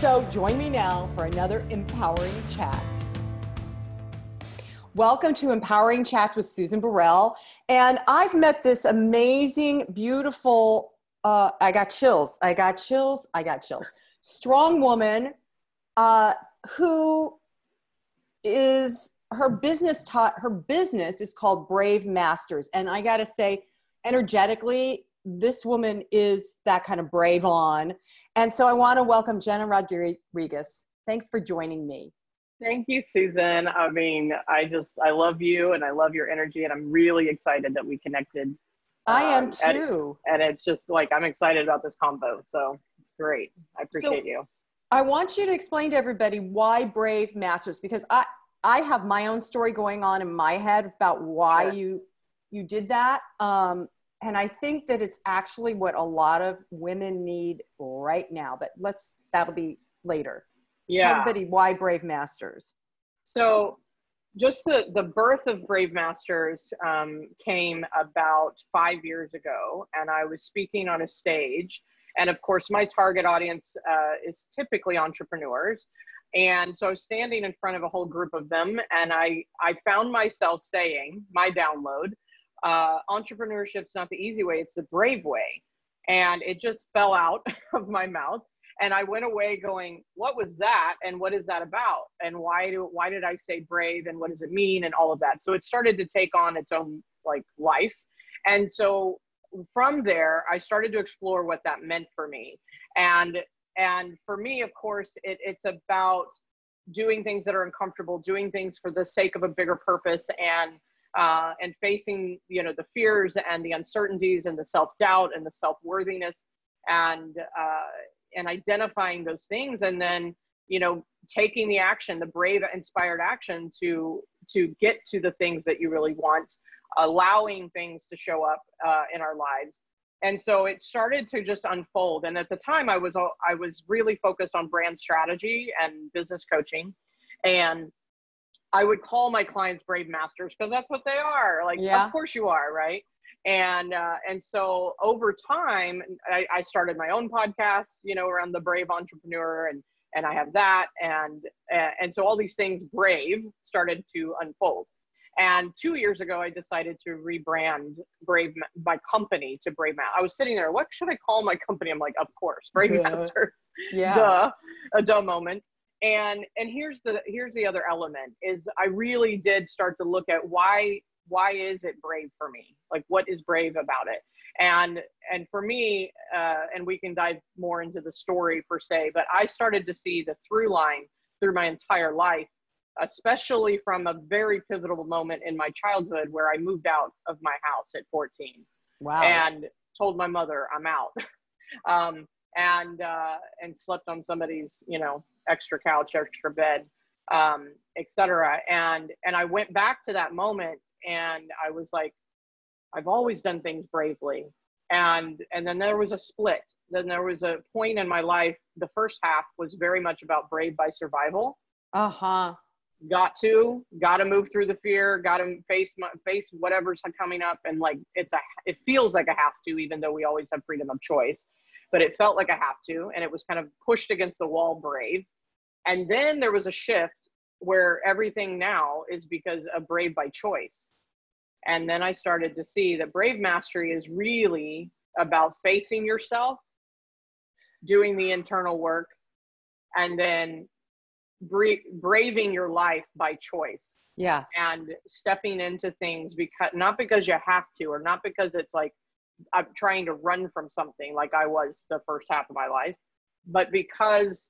So join me now for another empowering chat. Welcome to Empowering Chats with Susan Burrell. And I've met this amazing, beautiful, uh, I got chills, I got chills, I got chills, strong woman uh, who is her business taught her business is called brave masters and i gotta say energetically this woman is that kind of brave on. And so I want to welcome Jenna Rodriguez. Thanks for joining me. Thank you, Susan. I mean, I just, I love you and I love your energy, and I'm really excited that we connected. I am um, too. And, and, it's just like, I'm excited about this combo. So it's great. I appreciate so you. I want you to explain to everybody why Brave Masters, because I, I have my own story going on in my head about why sure. you you did that. Um, and I think that it's actually what a lot of women need right now. But let's that'll be later. Yeah. Tell everybody why Brave Masters. So, just the the birth of Brave Masters um, came about five years ago, and I was speaking on a stage. And of course, my target audience uh, is typically entrepreneurs. And so I was standing in front of a whole group of them, and I I found myself saying my download uh, entrepreneurship's not the easy way, it's the brave way. And it just fell out of my mouth. And I went away going, what was that? And what is that about? And why do why did I say brave and what does it mean and all of that? So it started to take on its own like life. And so from there, I started to explore what that meant for me. And and for me, of course, it, it's about doing things that are uncomfortable, doing things for the sake of a bigger purpose and uh, and facing you know the fears and the uncertainties and the self-doubt and the self-worthiness and uh, and identifying those things and then you know taking the action the brave inspired action to to get to the things that you really want allowing things to show up uh, in our lives. And so it started to just unfold. And at the time i was i was really focused on brand strategy and business coaching. And I would call my clients brave masters because that's what they are. Like, yeah. of course you are, right? And uh, and so over time, I, I started my own podcast, you know, around the brave entrepreneur, and and I have that, and and so all these things brave started to unfold. And two years ago, I decided to rebrand Brave my company to Brave Master. I was sitting there, what should I call my company? I'm like, of course, Brave. Masters. Yeah. Duh, a dumb moment and and here's the here's the other element is i really did start to look at why why is it brave for me? Like what is brave about it? And and for me uh, and we can dive more into the story per se but i started to see the through line through my entire life especially from a very pivotal moment in my childhood where i moved out of my house at 14 wow. and told my mother i'm out. Um, and uh, and slept on somebody's you know extra couch, extra bed, um, etc. And and I went back to that moment, and I was like, I've always done things bravely, and and then there was a split. Then there was a point in my life. The first half was very much about brave by survival. Uh huh. Got to, got to move through the fear. Got to face my, face whatever's coming up, and like it's a, it feels like a have to, even though we always have freedom of choice but it felt like I have to and it was kind of pushed against the wall brave. And then there was a shift where everything now is because of brave by choice. And then i started to see that brave mastery is really about facing yourself doing the internal work and then bra- braving your life by choice. Yeah. And stepping into things because not because you have to or not because it's like I'm trying to run from something like I was the first half of my life, but because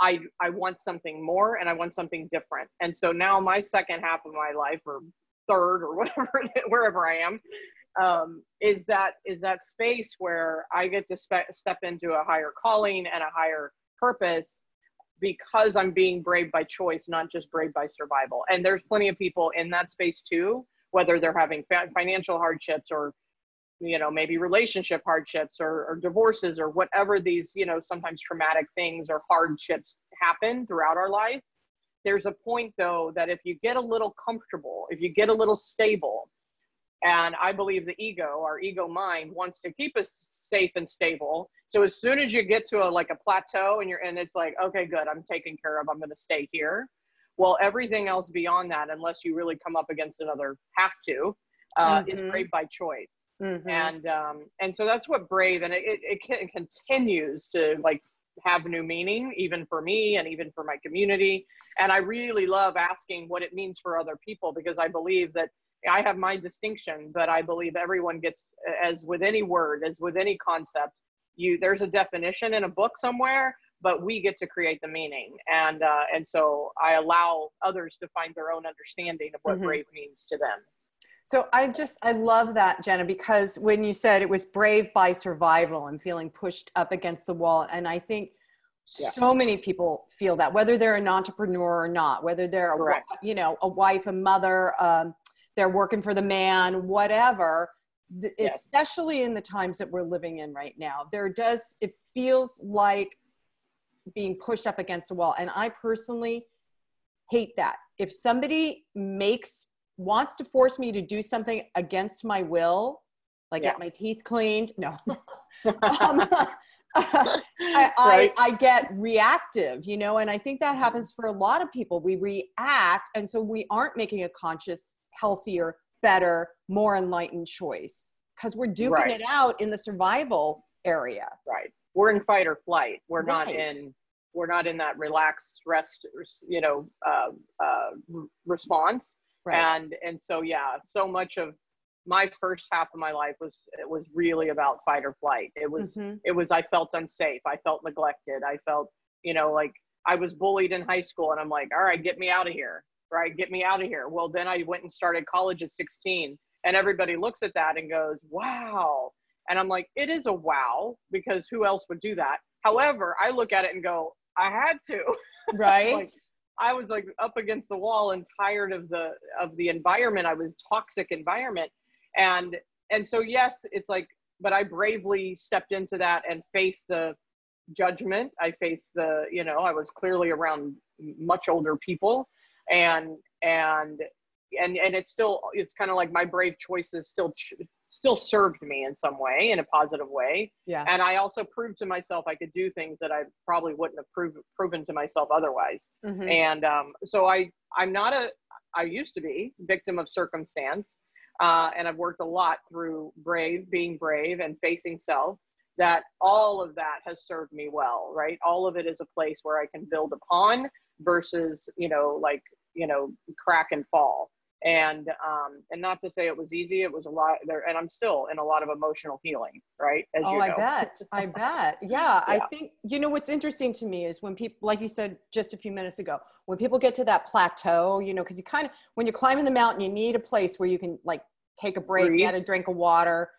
I I want something more and I want something different. And so now my second half of my life or third or whatever wherever I am um, is that is that space where I get to spe- step into a higher calling and a higher purpose because I'm being brave by choice, not just brave by survival. And there's plenty of people in that space too, whether they're having financial hardships or you know maybe relationship hardships or, or, divorces or whatever these you know sometimes traumatic things or hardships happen throughout our life there's a point though that if you get a little comfortable if you get a little stable and i believe the ego our ego mind wants to keep us safe and stable. So as soon as you get to a like a plateau and you're and it's like okay good i'm taken care of i'm going to stay here well everything else beyond that unless you really come up against another have to uh, mm-hmm. is brave by choice mm-hmm. and um, and so that's what brave and it, it, it continues to like have new meaning even for me and even for my community and i really love asking what it means for other people because i believe that i have my distinction but i believe everyone gets as with any word as with any concept you there's a definition in a book somewhere but we get to create the meaning and uh, and so i allow others to find their own understanding of what mm-hmm. brave means to them so I just I love that Jenna because when you said it was brave by survival and feeling pushed up against the wall and I think yeah. so many people feel that whether they're an entrepreneur or not whether they're a, you know a wife a mother um, they're working for the man whatever especially in the times that we're living in right now there does it feels like being pushed up against a wall and I personally hate that. If somebody makes wants to force me to do something against my will, like yeah. get my teeth cleaned. No. um, I, right. I, I, get reactive, you know, and I think that happens for a lot of people. We react, and so we aren't making a conscious, healthier, better, more enlightened choice because we're duking right. it out in the survival area. Right. We're in fight or flight. We're right. not in. We're not in that relaxed rest, you know, uh, uh, response Right. And and so yeah, so much of my first half of my life was it was really about fight or flight. It was mm-hmm. it was I felt unsafe. I felt neglected. I felt, you know, like I was bullied in high school and I'm like, all right, get me out of here. Right, get me out of here. Well, then I went and started college at 16 and everybody looks at that and goes, "Wow." And I'm like, "It is a wow because who else would do that?" However, I look at it and go, "I had to." Right. like, I was like up against the wall and tired of the of the environment. I was toxic environment, and and so yes, it's like, but I bravely stepped into that and faced the judgment. I faced the, you know, I was clearly around much older people, and and and and it's still it's kind of like my brave choices still ch- still served me in some way in a positive way. Yeah. And i also proved to myself i could do things that i probably wouldn't have prov- proven to myself otherwise. Mm-hmm. and um, so i i'm not a i used to be victim of circumstance uh, and i've worked a lot through brave being brave and facing self that all of that has served me well right? All of it is a place where i can build upon versus you know like you know crack and fall and um and not to say it was easy it was a lot there and i'm still in a lot of emotional healing right? As oh i bet. I bet. Yeah, yeah, i think you know what's interesting to me is when people like you said just a few minutes ago when people get to that plateau you know because you kind of when you're climbing the mountain you need a place where you can like take a break breathe. get a drink of water.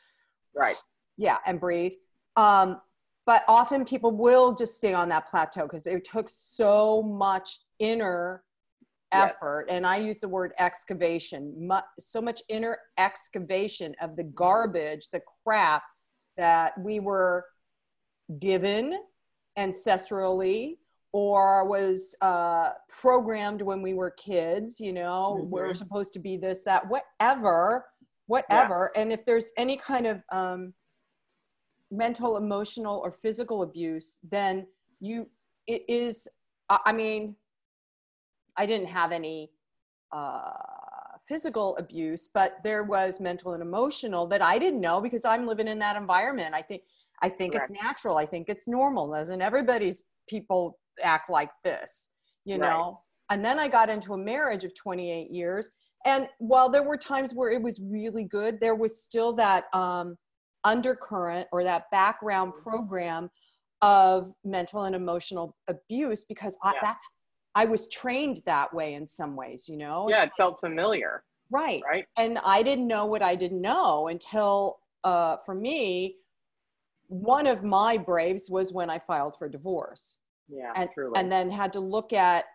Right. Yeah and breathe. Um but often people will just stay on that plateau because it took so much inner effort and i use the word excavation so much inner excavation of the garbage the crap that we were given ancestrally or was uh, programmed when we were kids you know mm-hmm. we're supposed to be this that whatever whatever yeah. and if there's any kind of um, mental emotional or physical abuse then you it is i mean I didn't have any uh, physical abuse, but there was mental and emotional that I didn't know because I'm living in that environment. I think I think Correct. it's natural. I think it's normal. Doesn't everybody's people act like this, you right. know? And then I got into a marriage of 28 years. And while there were times where it was really good, there was still that um, undercurrent or that background mm-hmm. program of mental and emotional abuse because I, that's I was trained that way in some ways, you know? Yeah, it felt familiar. Right. Right. And I didn't know what I didn't know until, uh, for me, one of my braves was when I filed for divorce. Yeah, and, truly. and then had to look at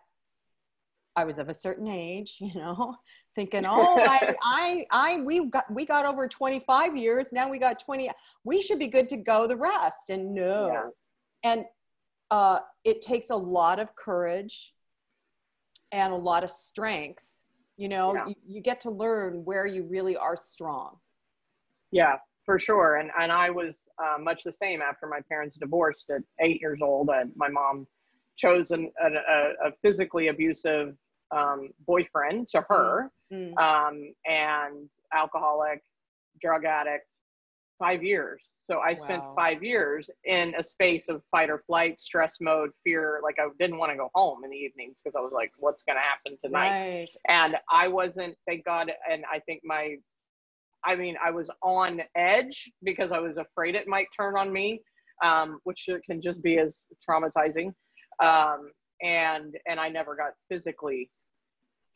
I was of a certain age, you know, thinking, oh, I, I, I, we got, we got over 25 years. Now we got 20. We should be good to go the rest. And no. Yeah. And uh, it takes a lot of courage and a lot of strength. You know, Yeah. you, you get to learn where you really are strong. Yeah, for sure. And and I was uh, much the same after my parents divorced at eight years old. And my mom chose an, a, a, physically abusive um, boyfriend to her, Mm. um, and alcoholic, drug addict. Five years. So I spent five years in a space of fight or flight, stress mode, fear. Like I didn't want to go home in the evenings because I was like, "What's going to happen tonight?" Right. and I wasn't, thank God. And I think my, I mean, I was on edge because I was afraid it might turn on me, um, which can just be as traumatizing. Um, and and I never got physically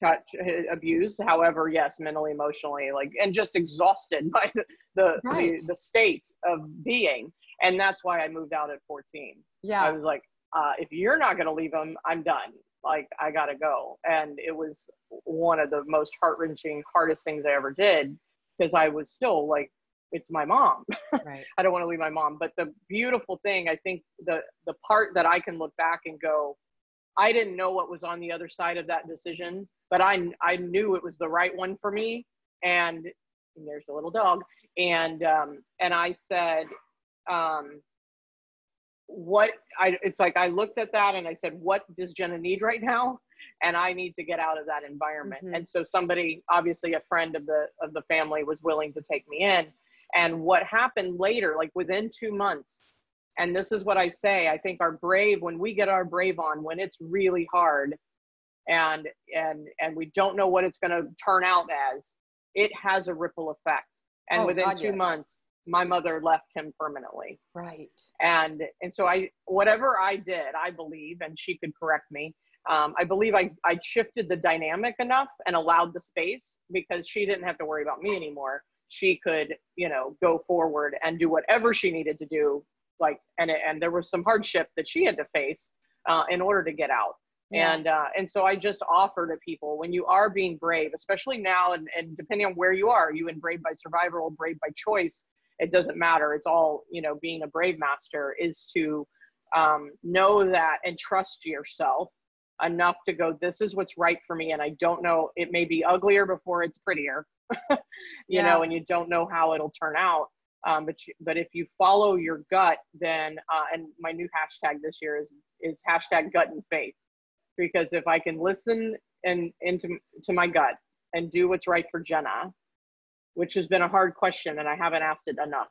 touch abused. However, yes, mentally, emotionally, like, and just exhausted by the the, Right. the, the state of being. And that's why I moved out at 14. yeah I was like, uh, if you're not going to leave him, I'm done. Like, I got to go. And it was one of the most heart wrenching, hardest things I ever did because I was still like, it's my mom. Right. I don't want to leave my mom. But the beautiful thing, I think the, the part that I can look back and go, I didn't know what was on the other side of that decision, but I, I knew it was the right one for me. And, and there's the little dog. And, um, and I said, um, what I it's like I looked at that and I said, what does Jenna need right now? And I need to get out of that environment. Mhm. And so somebody, obviously a friend of the of the family, was willing to take me in. And what happened later, like within two months, and this is what I say, I think our brave, when we get our brave on, when it's really hard and and and we don't know what it's gonna turn out as, it has a ripple effect. And Oh, within God, two yes. months, my mother left him permanently Right. and and so i whatever i did i believe and she could correct me um, i believe I, I shifted the dynamic enough and allowed the space because she didn't have to worry about me anymore she could you know go forward and do whatever she needed to do like and and there was some hardship that she had to face uh, in order to get out Yeah. and uh, and so i just offer to people when you are being brave especially now and, and depending on where you are you in brave by survival or brave by choice it doesn't matter it's all you know being a brave master is to um, know that and trust yourself enough to go this is what's right for me and i don't know it may be uglier before it's prettier you Yeah. know and you don't know how it'll turn out um, but you, but if you follow your gut then uh, and my new hashtag this year is is hashtag gut and faith because if i can listen and into to my gut and do what's right for jenna which has been a hard question and I haven't asked it enough.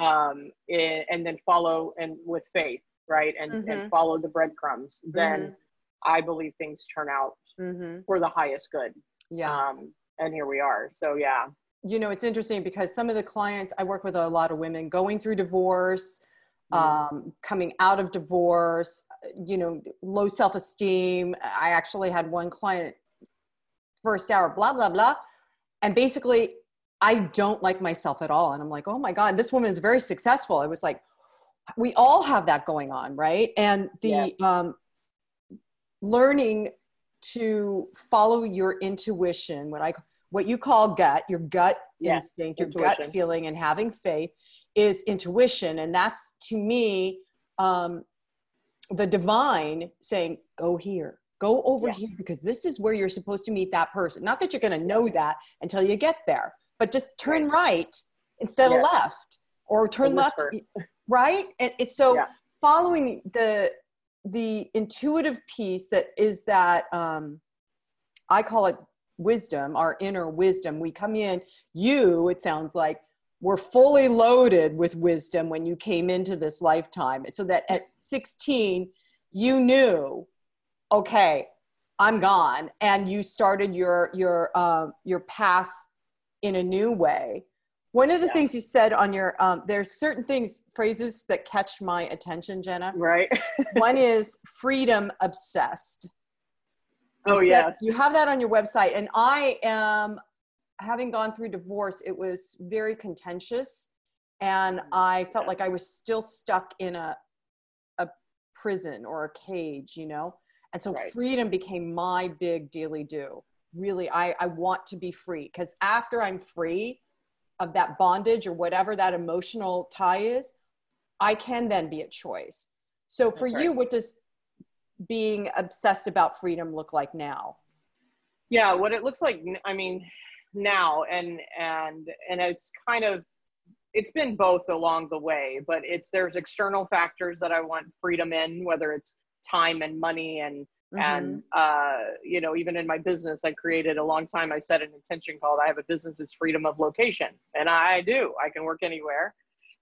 Um, eh, and then follow and with faith, right? And, Mhm. and follow the breadcrumbs. Then I believe things turn out Mm-hmm. for the highest good. Yeah. Um, and here we are. So yeah, you know it's interesting because some of the clients i work with a lot of women going through divorce um, coming out of divorce you know low self-esteem. I actually had one client first hour blah blah blah. And basically i don't like myself at all. And i'm like oh my god this woman is very successful. It was like we all have that going on right? And the um, learning to follow your intuition what i what you call gut your gut Yeah, instinct your gut feeling and having faith is intuition and that's to me um, the divine saying go here go over Yeah. here because this is where you're supposed to meet that person not that you're going to know that until you get there but just turn right, instead Yes. of left or turn left right and it's so Yeah. following the the intuitive piece that is that um i call it wisdom our inner wisdom. We come in you it sounds like were fully loaded with wisdom when you came into this lifetime. So that at 16 you knew okay i'm gone. And you started your your um your path in a new way. One of the Yeah. things you said on your um, there's certain things phrases that catch my attention jenna. Right. one is freedom obsessed You oh yes. you have that on your website and i am having gone through divorce it was very contentious and mm-hmm. i felt like i was still stuck in a a prison or a cage, you know? And so Right. freedom became my big daily do. Really, I, I want to be free because after I'm free of that bondage or whatever that emotional tie is, I can then be a choice. So for Okay. you, what does being obsessed about freedom look like now? yeah what it looks like I mean now and and and it's kind of it's been both along the way but it's there's external factors that i want freedom in whether it's time and money and and uh you know even in my business i created a long time i set an intention called i have a business it's freedom of location and i do i can work anywhere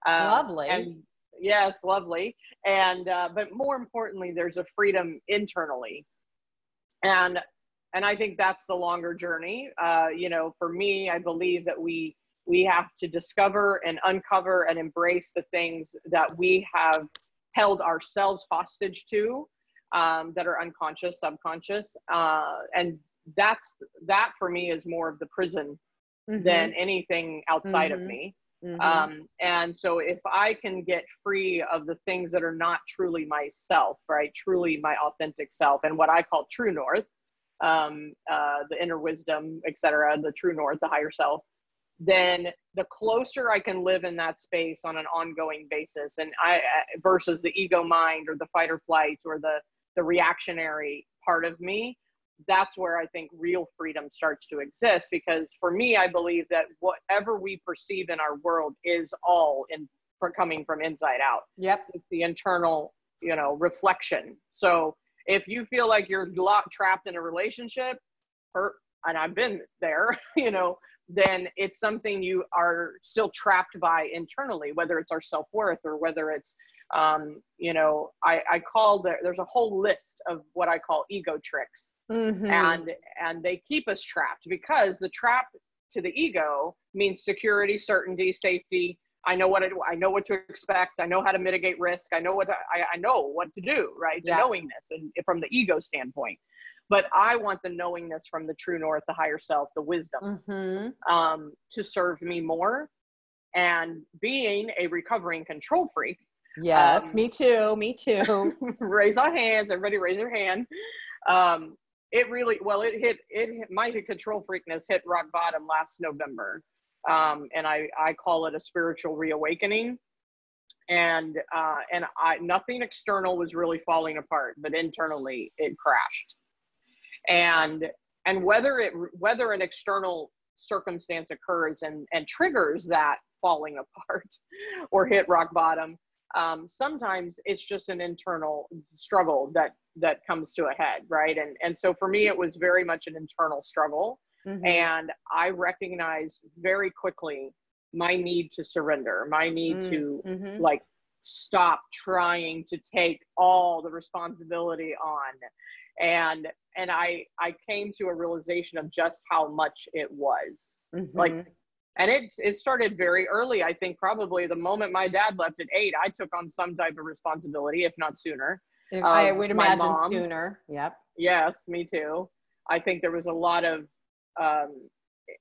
Um, Lovely. and yes lovely. And uh, but more importantly there's a freedom internally. And and i think that's the longer journey. Uh, you know for me i believe that we we have to discover and uncover and embrace the things that we have held ourselves hostage to um, that are unconscious subconscious. Uh, and that's that for me is more of the prison Mhm. than anything outside of Mhm. me Mhm. um, and so if I can get free of the things that are not truly myself, right, truly my authentic self, and what I call true north, um, uh, the inner wisdom, etc., the true north, the higher self, then the closer I can live in that space on an ongoing basis, and I I- versus the ego mind or the fight or flight or the the reactionary part of me, that's where I think real freedom starts to exist. Because for me, I believe that whatever we perceive in our world is all in for coming from inside out. Yep. It's the internal, you know, reflection. So if you feel like you're locked trapped in a relationship, or and I've been there, you know, then it's something you are still trapped by internally, whether it's our self worth or whether it's, um, you know, I, I call there, there's a whole list of what I call ego tricks. Mhm. and and they keep us trapped because the trap to the ego means security certainty safety. I know what I, I know what to expect. I know how to mitigate risk. I know what to, I, I know what to do right? The Yeah. knowingness and from the ego standpoint. But i want the knowingness from the true north the higher self the wisdom Mhm. um, to serve me more. And being a recovering control freak Yes, Um, me too. Me too. raise our hands everybody raise your hand um it really well it hit it hit, my control freakness hit rock bottom last november um and i i call it a spiritual reawakening and uh and i nothing external was really falling apart but internally it crashed and and whether it whether an external circumstance occurs and and triggers that falling apart or hit rock bottom um, sometimes it's just an internal struggle that that comes to a head right and and so for me it was very much an internal struggle Mhm. and i recognized very quickly my need to surrender my need Mm, to mhm. like stop trying to take all the responsibility on and and i i came to a realization of just how much it was like Mhm. And it's it started very early i think probably the moment my dad left at eight i took on some type of responsibility if not sooner If- I would imagine mom. sooner. Yep. yes me too i think there was a lot of um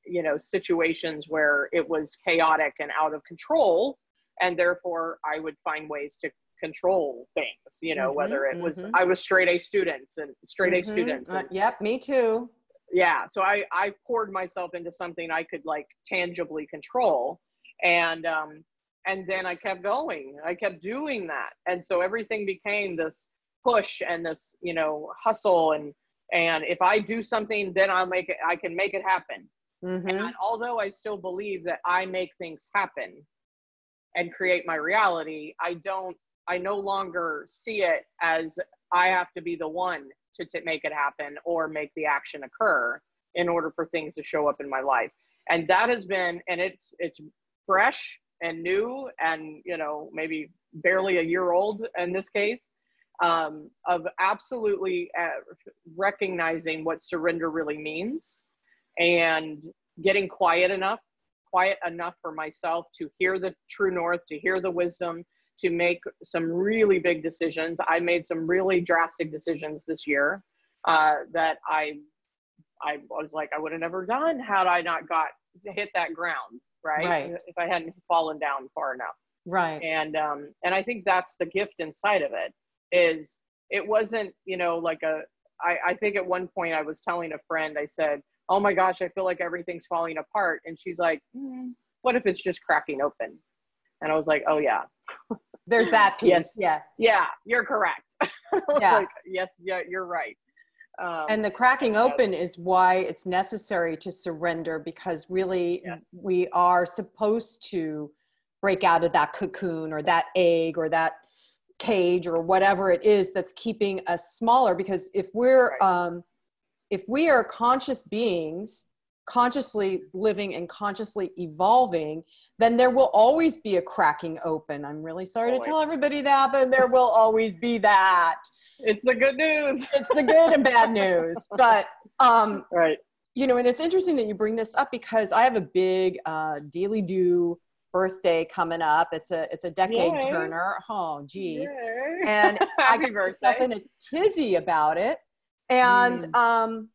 you know situations where it was chaotic and out of control and therefore i would find ways to control things you know Mhm, whether it was mhm. i was straight a students and straight a Mhm. students Uh, and yep. Me too. Yeah so i i poured myself into something i could like tangibly control and um and then i kept going. I kept doing that. And so everything became this push and this you know hustle and and if i do something then i'll make it i can make it happen. Mhm. and although i still believe that i make things happen and create my reality i don't i no longer see it as i have to be the one to, to make it happen or make the action occur in order for things to show up in my life. And that has been and it's it's fresh and new and you know maybe barely a year old in this case um, of absolutely uh, recognizing what surrender really means and getting quiet enough quiet enough for myself to hear the true north to hear the wisdom to make some really big decisions. I made some really drastic decisions this year uh, that i i was like i would have never done had i not got hit that ground right, Right. if i hadn't fallen down far enough. Right. and um and i think that's the gift inside of it is it wasn't you know like a I, I think at one point i was telling a friend i said oh my gosh i feel like everything's falling apart. And she's like mm, what if it's just cracking open? And i was like oh yeah there's that piece yes. yeah yeah you're correct yeah. Like, yes yeah you're right um, and the cracking open is why it's necessary to surrender because really yeah. we are supposed to break out of that cocoon or that egg or that cage or whatever it is that's keeping us smaller because if we're right. um, if we are conscious beings consciously living and consciously evolving then there will always be a cracking open i'm really sorry always. to tell everybody that but there will always be that it's the good news it's the good and bad news but um right you know and it's interesting that you bring this up because i have a big uh daily do birthday coming up. It's a it's a decade Yay. turner. Oh, geez. Yay. And I got myself in a tizzy about it. And mm. um,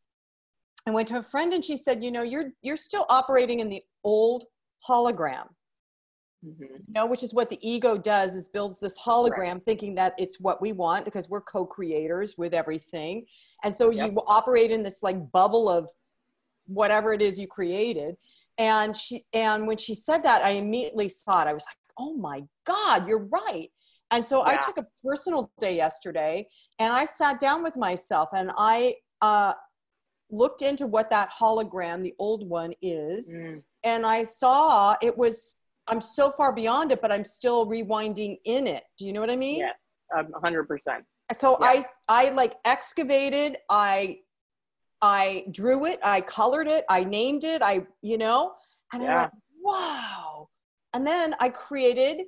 I went to a friend and she said, you know, you're you're still operating in the old hologram. Mm-hmm. You know, which is what the ego does is builds this hologram right. thinking that it's what we want because we're co-creators with everything. And so yep. you operate in this like bubble of whatever it is you created and she and when she said that i immediately saw it i was like oh my god you're right and so yeah. i took a personal day yesterday and i sat down with myself and i uh, looked into what that hologram the old one is mm. And i saw it was i'm so far beyond it but i'm still rewinding in it do you know what i mean yes um, 100% so yeah. i i like excavated i I drew it, I colored it, I named it, I, you know, and yeah. I went, wow. And then I created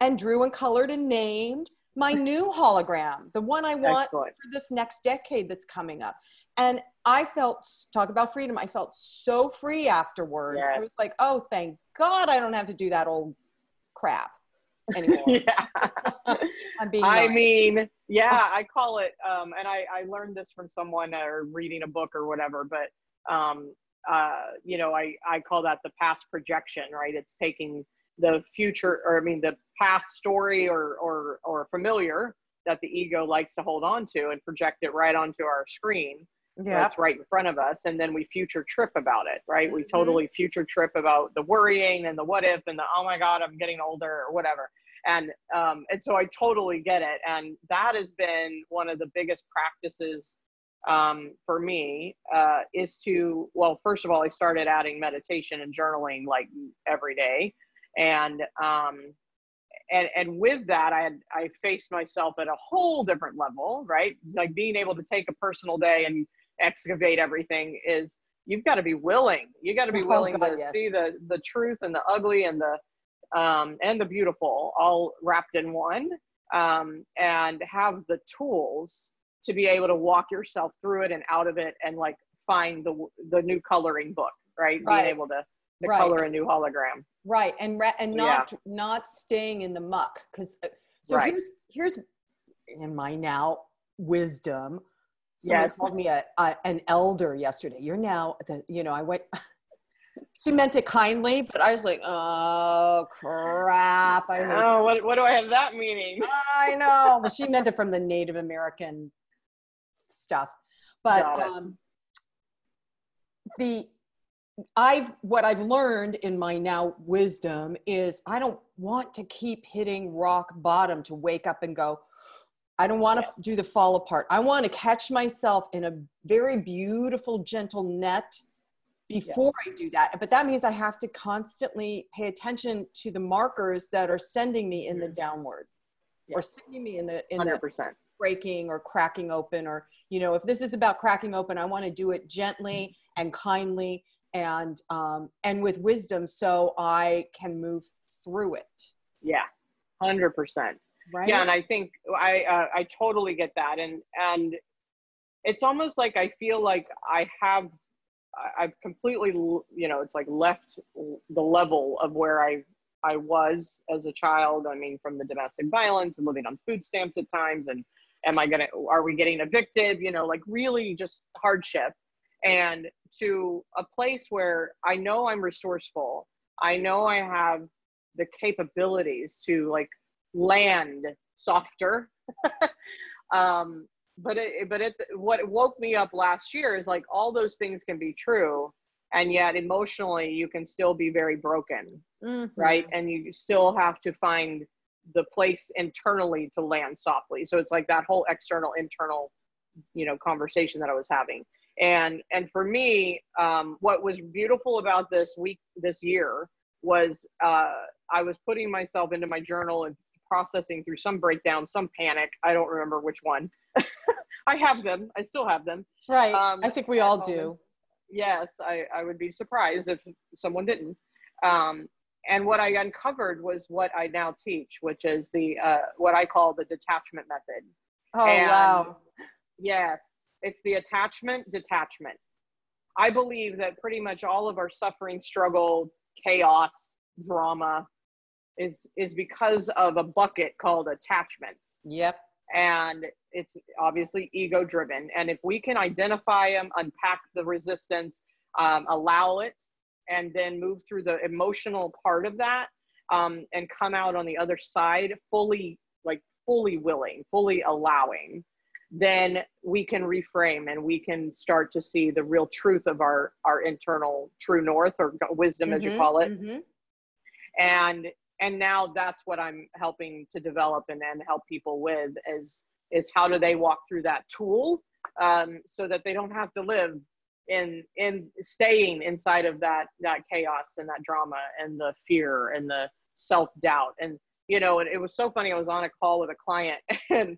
and drew and colored and named my new hologram, the one I want Excellent. for this next decade that's coming up. And I felt, talk about freedom, I felt so free afterwards. Yes. I was like, oh, thank God I don't have to do that old crap anymore. I'm being I mean, yeah, I call it, um, and I, I learned this from someone or reading a book or whatever, but, um, uh, you know, I, I call that the past projection, right? It's taking the future, or I mean, the past story or, or, or familiar that the ego likes to hold on to and project it right onto our screen yeah. that's right in front of us and then we future trip about it right we mm-hmm. totally future trip about the worrying and the what if and the oh my god i'm getting older or whatever and um, and so i totally get it and that has been one of the biggest practices um, for me uh, is to well first of all i started adding meditation and journaling like every day and um, and and with that i had i faced myself at a whole different level right like being able to take a personal day and excavate everything is you've got to be willing you got to be oh, willing God, to yes. see the the truth and the ugly and the um, and the beautiful all wrapped in one um, and have the tools to be able to walk yourself through it and out of it and like find the the new coloring book right, right. being able to, to right. color a new hologram right and and not yeah. not staying in the muck because uh, so right. here's here's in my now wisdom someone yes. called me a, a, an elder yesterday. You're now the, you know, I went, she meant it kindly, but I was like, oh crap. I know. Oh, what, what do I have that meaning? I know. Well, she meant it from the Native American stuff. But um, the, I've, what I've learned in my now wisdom is I don't want to keep hitting rock bottom to wake up and go, I don't want to yeah. do the fall apart. I want to catch myself in a very beautiful, gentle net before yeah. I do that. But that means I have to constantly pay attention to the markers that are sending me in the downward yeah. or sending me in the in 100%. the breaking or cracking open or you know if this is about cracking open i want to do it gently and kindly and um and with wisdom so i can move through it yeah 100% right? yeah and i think i uh, i totally get that and and it's almost like i feel like i have i've completely you know it's like left the level of where i i was as a child i mean from the domestic violence and living on food stamps at times and am i gonna are we getting evicted? You know like really just hardship. And to a place where i know i'm resourceful i know i have the capabilities to like land softer. um, but it, but it, what woke me up last year is like all those things can be true, and yet emotionally you can still be very broken, mm-hmm. right? And you still have to find the place internally to land softly. So it's like that whole external internal, you know, conversation that I was having. And and for me, um, what was beautiful about this week, this year, was uh, I was putting myself into my journal and processing through some breakdown, some panic. I don't remember which one. I have them. I still have them. Right. Um, I think we all do. Yes, I, I would be surprised if someone didn't. Um, and what I uncovered was what I now teach, which is the uh, what I call the detachment method. Oh and wow! Yes, it's the attachment detachment. I believe that pretty much all of our suffering, struggle, chaos, drama is is because of a bucket called attachments. Yep. And it's obviously ego driven. And if we can identify them, unpack the resistance, um, allow it, and then move through the emotional part of that um, and come out on the other side fully, like fully willing, fully allowing, then we can reframe and we can start to see the real truth of our our internal true north or wisdom mm-hmm, as you mm-hmm, call it mm-hmm. and and now that's what i'm helping to develop and then help people with is is how do they walk through that tool um, so that they don't have to live in in staying inside of that that chaos and that drama and the fear and the self-doubt. And you know it, it was so funny i was on a call with a client and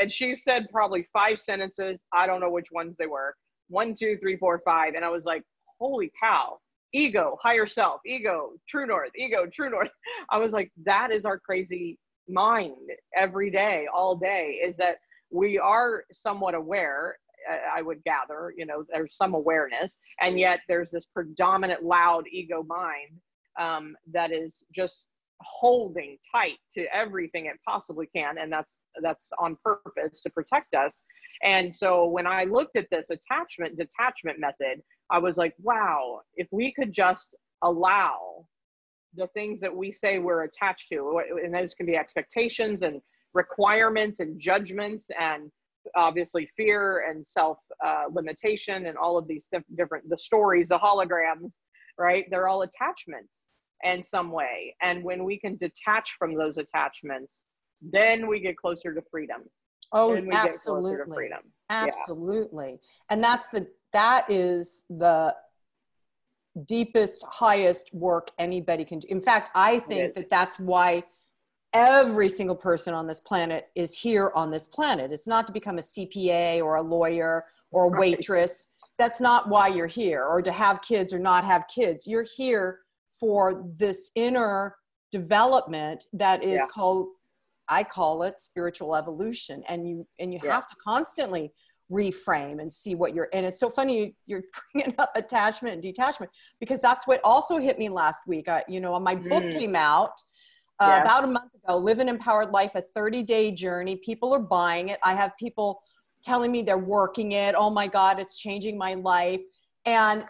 and she said probably five sentences. I don't know which ones they were. One two three four five. And i was like holy cow ego higher self ego true north ego true north. I was like that is our crazy mind every day all day is that we are somewhat aware i would gather you know there's some awareness and yet there's this predominant loud ego mind um, that is just holding tight to everything it possibly can and that's that's on purpose to protect us. And so when i looked at this attachment detachment method i was like wow if we could just allow the things that we say we're attached to and those can be expectations and requirements and judgments and obviously fear and self uh, limitation and all of these different the stories the holograms right they're all attachments in some way. And when we can detach from those attachments, then we get closer to freedom. Oh, absolutely. freedom. Absolutely. Yeah. And that's the that is the deepest highest work anybody can do. In fact, I think that that's why every single person on this planet is here on this planet. It's not to become a CPA or a lawyer or a waitress. Right. That's not why you're here or to have kids or not have kids. You're here for this inner development that is yeah. called i call it spiritual evolution and you and you yeah. have to constantly reframe and see what you're and it's so funny you're bringing up attachment and detachment because that's what also hit me last week I, you know my book mm. came out uh, yeah. about a month ago live an empowered life a 30 day journey people are buying it i have people telling me they're working it oh my god it's changing my life and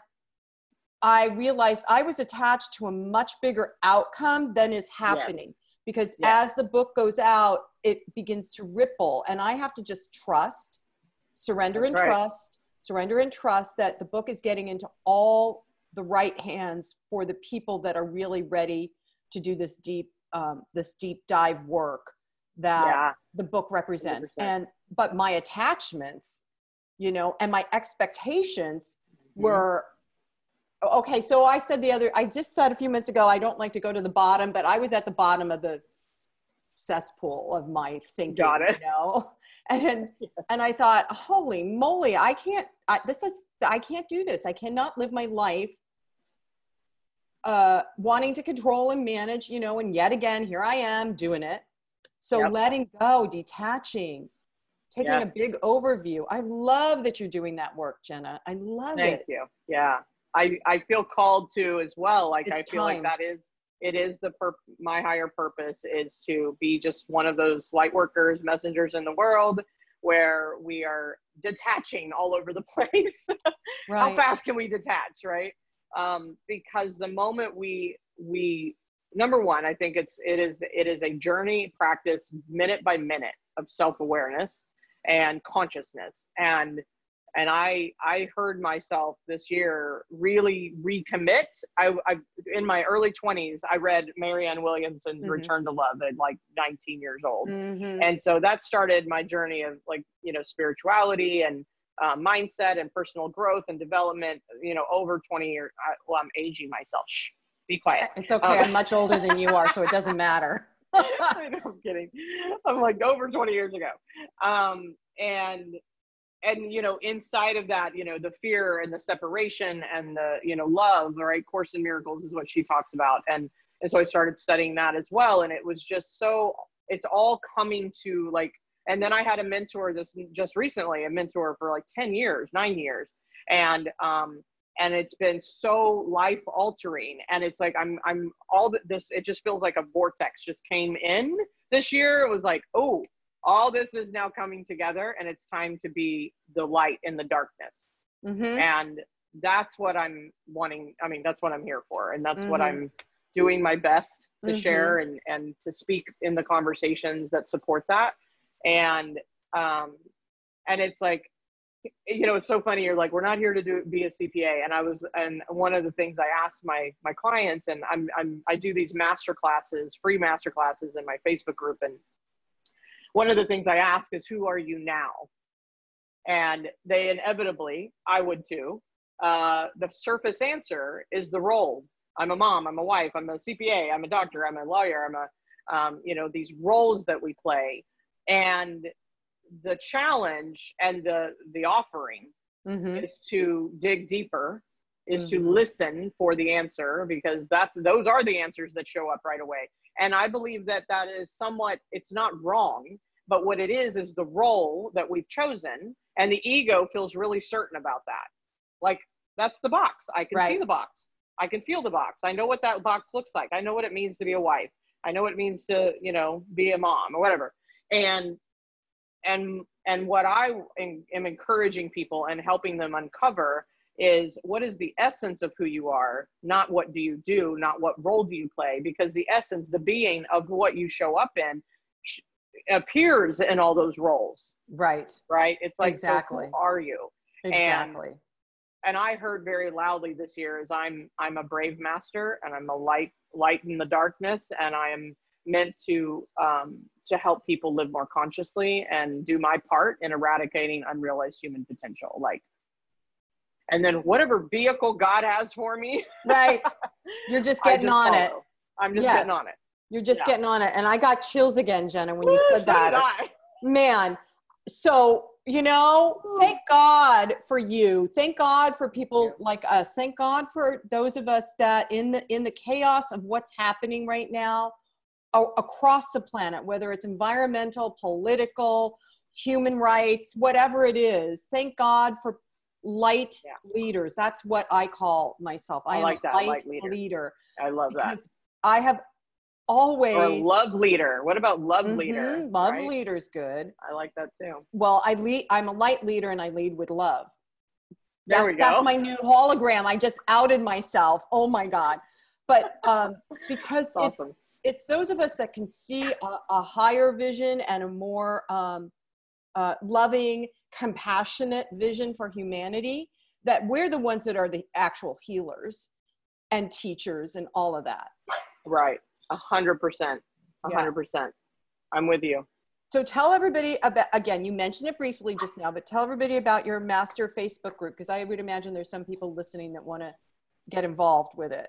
I realized I was attached to a much bigger outcome than is happening. Yeah. Because yeah. as the book goes out, it begins to ripple. And I have to just trust, surrender That's and right. trust, surrender and trust that the book is getting into all the right hands for the people that are really ready to do this deep um, this deep dive work that yeah. the book represents 100%. and but my attachments you know and my expectations mm-hmm. were okay so i said the other i just said a few minutes ago i don't like to go to the bottom but i was at the bottom of the cesspool of my thinking Got it. you know and and i thought holy moly i can't I, this is i can't do this. I cannot live my life uh wanting to control and manage you know and yet again here i am doing it. So yep. letting go detaching taking a big overview. I love that you're doing that work jenna. I love Thank it. thank you. Yeah. I, I feel called to as well. Like it's I feel time. like that is it is the per my higher purpose is to be just one of those light workers, messengers in the world where we are detaching all over the place. right. How fast can we detach, right? Um, because the moment we we number one, I think it's it is it is a journey practice minute by minute of self awareness and consciousness and and I I heard myself this year really recommit. I, I in my early twenties I read Marianne Williamson's mm-hmm. Return to Love at like 19 years old, mm-hmm. and so that started my journey of like you know spirituality and uh, mindset and personal growth and development. You know, over 20 years. I, well, I'm aging myself. Shh, be quiet. It's okay. Um, I'm much older than you are, so it doesn't matter. I I'm kidding. I'm like over 20 years ago. Um, and and you know inside of that you know the fear and the separation and the you know love right? Course in miracles is what she talks about. And and so i started studying that as well. And it was just so it's all coming to like and then i had a mentor this just recently a mentor for like 10 years 9 years. And um and it's been so life altering and it's like i'm i'm all this it just feels like a vortex just came in this year. It was like oh all this is now coming together and it's time to be the light in the darkness mm-hmm. and that's what i'm wanting i mean that's what i'm here for and that's mm-hmm. what i'm doing my best to mm-hmm. share and and to speak in the conversations that support that and um and it's like you know it's so funny you're like we're not here to do be a cpa and i was and one of the things i asked my my clients and i'm, I'm i do these master classes free master classes in my facebook group and one of the things I ask is, who are you now? And they inevitably, I would too, uh, the surface answer is the role. I'm a mom, I'm a wife, I'm a CPA, I'm a doctor, I'm a lawyer, I'm a, um, you know, these roles that we play. And the challenge and the, the offering mm-hmm. is to dig deeper is mm-hmm. to listen for the answer because that's those are the answers that show up right away and I believe that that is somewhat, it's not wrong, but what it is is the role that we've chosen. And the ego feels really certain about that. Like, that's the box. I can right. see the box. I can feel the box. I know what that box looks like. I know what it means to be a wife. I know what it means to, you know, be a mom or whatever. And, and, and what I am, encouraging people and helping them uncover is what is the essence of who you are not what do you do not what role do you play because the essence the being of what you show up in appears in all those roles right right it's like exactly so are you exactly and, and i heard very loudly this year is i'm i'm a brave master and i'm a light light in the darkness and i am meant to um, to help people live more consciously and do my part in eradicating unrealized human potential like and then whatever vehicle God has for me. right. You're just getting just on follow. it. I'm just yes. getting on it. You're just yeah. getting on it. And I got chills again, Jenna, when you said that. Man, so you know, thank God for you. Thank God for people like us. Thank God for those of us that in the in the chaos of what's happening right now across the planet, whether it's environmental, political, human rights, whatever it is. Thank God for light yeah. leaders. That's what I call myself. I, I like that. light, light leader. leader. I love that. I have always or love leader. What about love mm-hmm, leader? Love right? leader's good. I like that too. Well, I lead. I'm a light leader, and I lead with love. There that, we go. That's my new hologram. I just outed myself. Oh my god! But um, because awesome. it's it's those of us that can see a, a higher vision and a more um, uh, loving compassionate vision for humanity that we're the ones that are the actual healers and teachers and all of that right a hundred percent a hundred percent i'm with you so tell everybody about again you mentioned it briefly just now but tell everybody about your master facebook group because i would imagine there's some people listening that want to get involved with it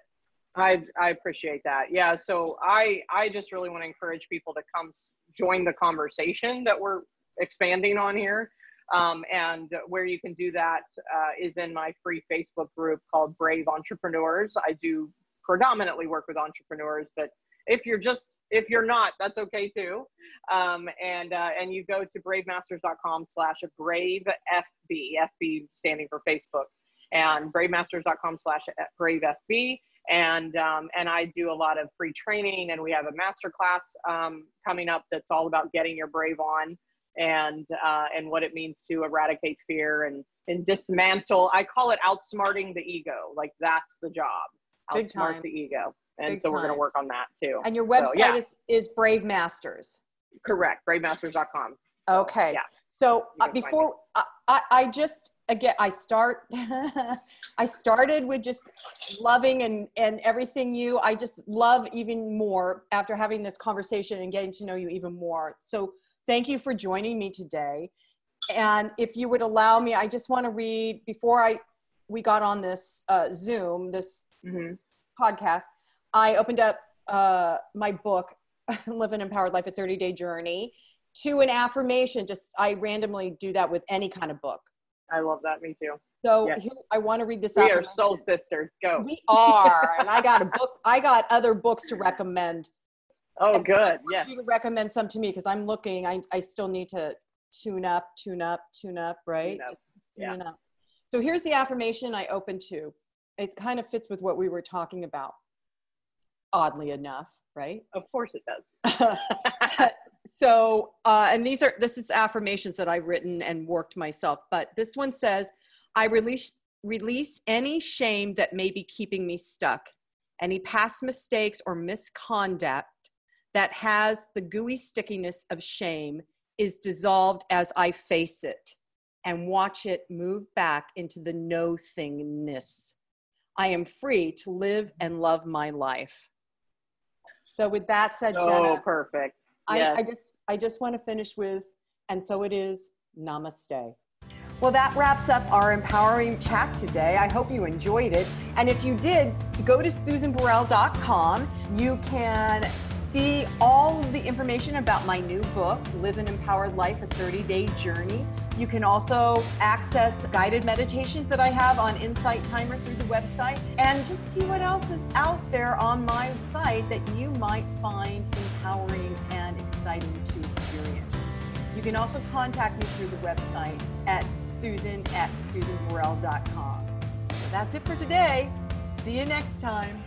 I, I appreciate that. Yeah. So I, I just really want to encourage people to come join the conversation that we're expanding on here. Um, and where you can do that uh, is in my free Facebook group called Brave Entrepreneurs. I do predominantly work with entrepreneurs, but if you're just if you're not, that's okay too. Um, and uh, and you go to bravemasters.com slash brave FB, FB standing for Facebook, and bravemasters.com slash brave FB. And um, and I do a lot of free training, and we have a master class um, coming up that's all about getting your brave on and uh, and what it means to eradicate fear and and dismantle. I call it outsmarting the ego. Like that's the job. Outsmart the ego. And Big so we're going to work on that too. And your website yeah. is, is Brave Masters. Correct. Bravemasters.com. Okay. yeah. So uh, before I, I, I just again I start I started with just loving and and everything you I just love even more after having this conversation and getting to know you even more. So thank you for joining me today. And if you would allow me, I just want to read before I we got on this uh, Zoom this hmm podcast. I opened up uh, my book, Live an Empowered Life: A 30 Day Journey, to an affirmation. Just I randomly do that with any kind of book. I love that. Me too. So Yes. here, I want to read this. We are soul sisters. Go. We are, and I got a book. I got other books to recommend. Oh, good. I Yes. you to recommend some to me because I'm looking. I I still need to tune up, tune up, tune up. Right. Tune up. Just Yeah. up. So here's the affirmation I open to. It kind of fits with what we were talking about. Oddly enough, right? Of course it does. so uh, and these are this is affirmations that i've written and worked myself but this one says i release release any shame that may be keeping me stuck any past mistakes or misconduct that has the gooey stickiness of shame is dissolved as i face it and watch it move back into the no thingness i am free to live and love my life so with that said Oh, jenna perfect. I, Yes. I just I just want to finish with, and so it is, namaste. Well, that wraps up our empowering chat today. I hope you enjoyed it. And if you did, go to susanburrell.com. You can see all of the information about my new book, Live an Empowered Life, a 30 day journey. You can also access guided meditations that I have on Insight Timer through the website and just see what else is out there on my site that you might find empowering and exciting to experience. You can also contact me through the website at susan at susanburrell.com. So that's it for today. See you next time.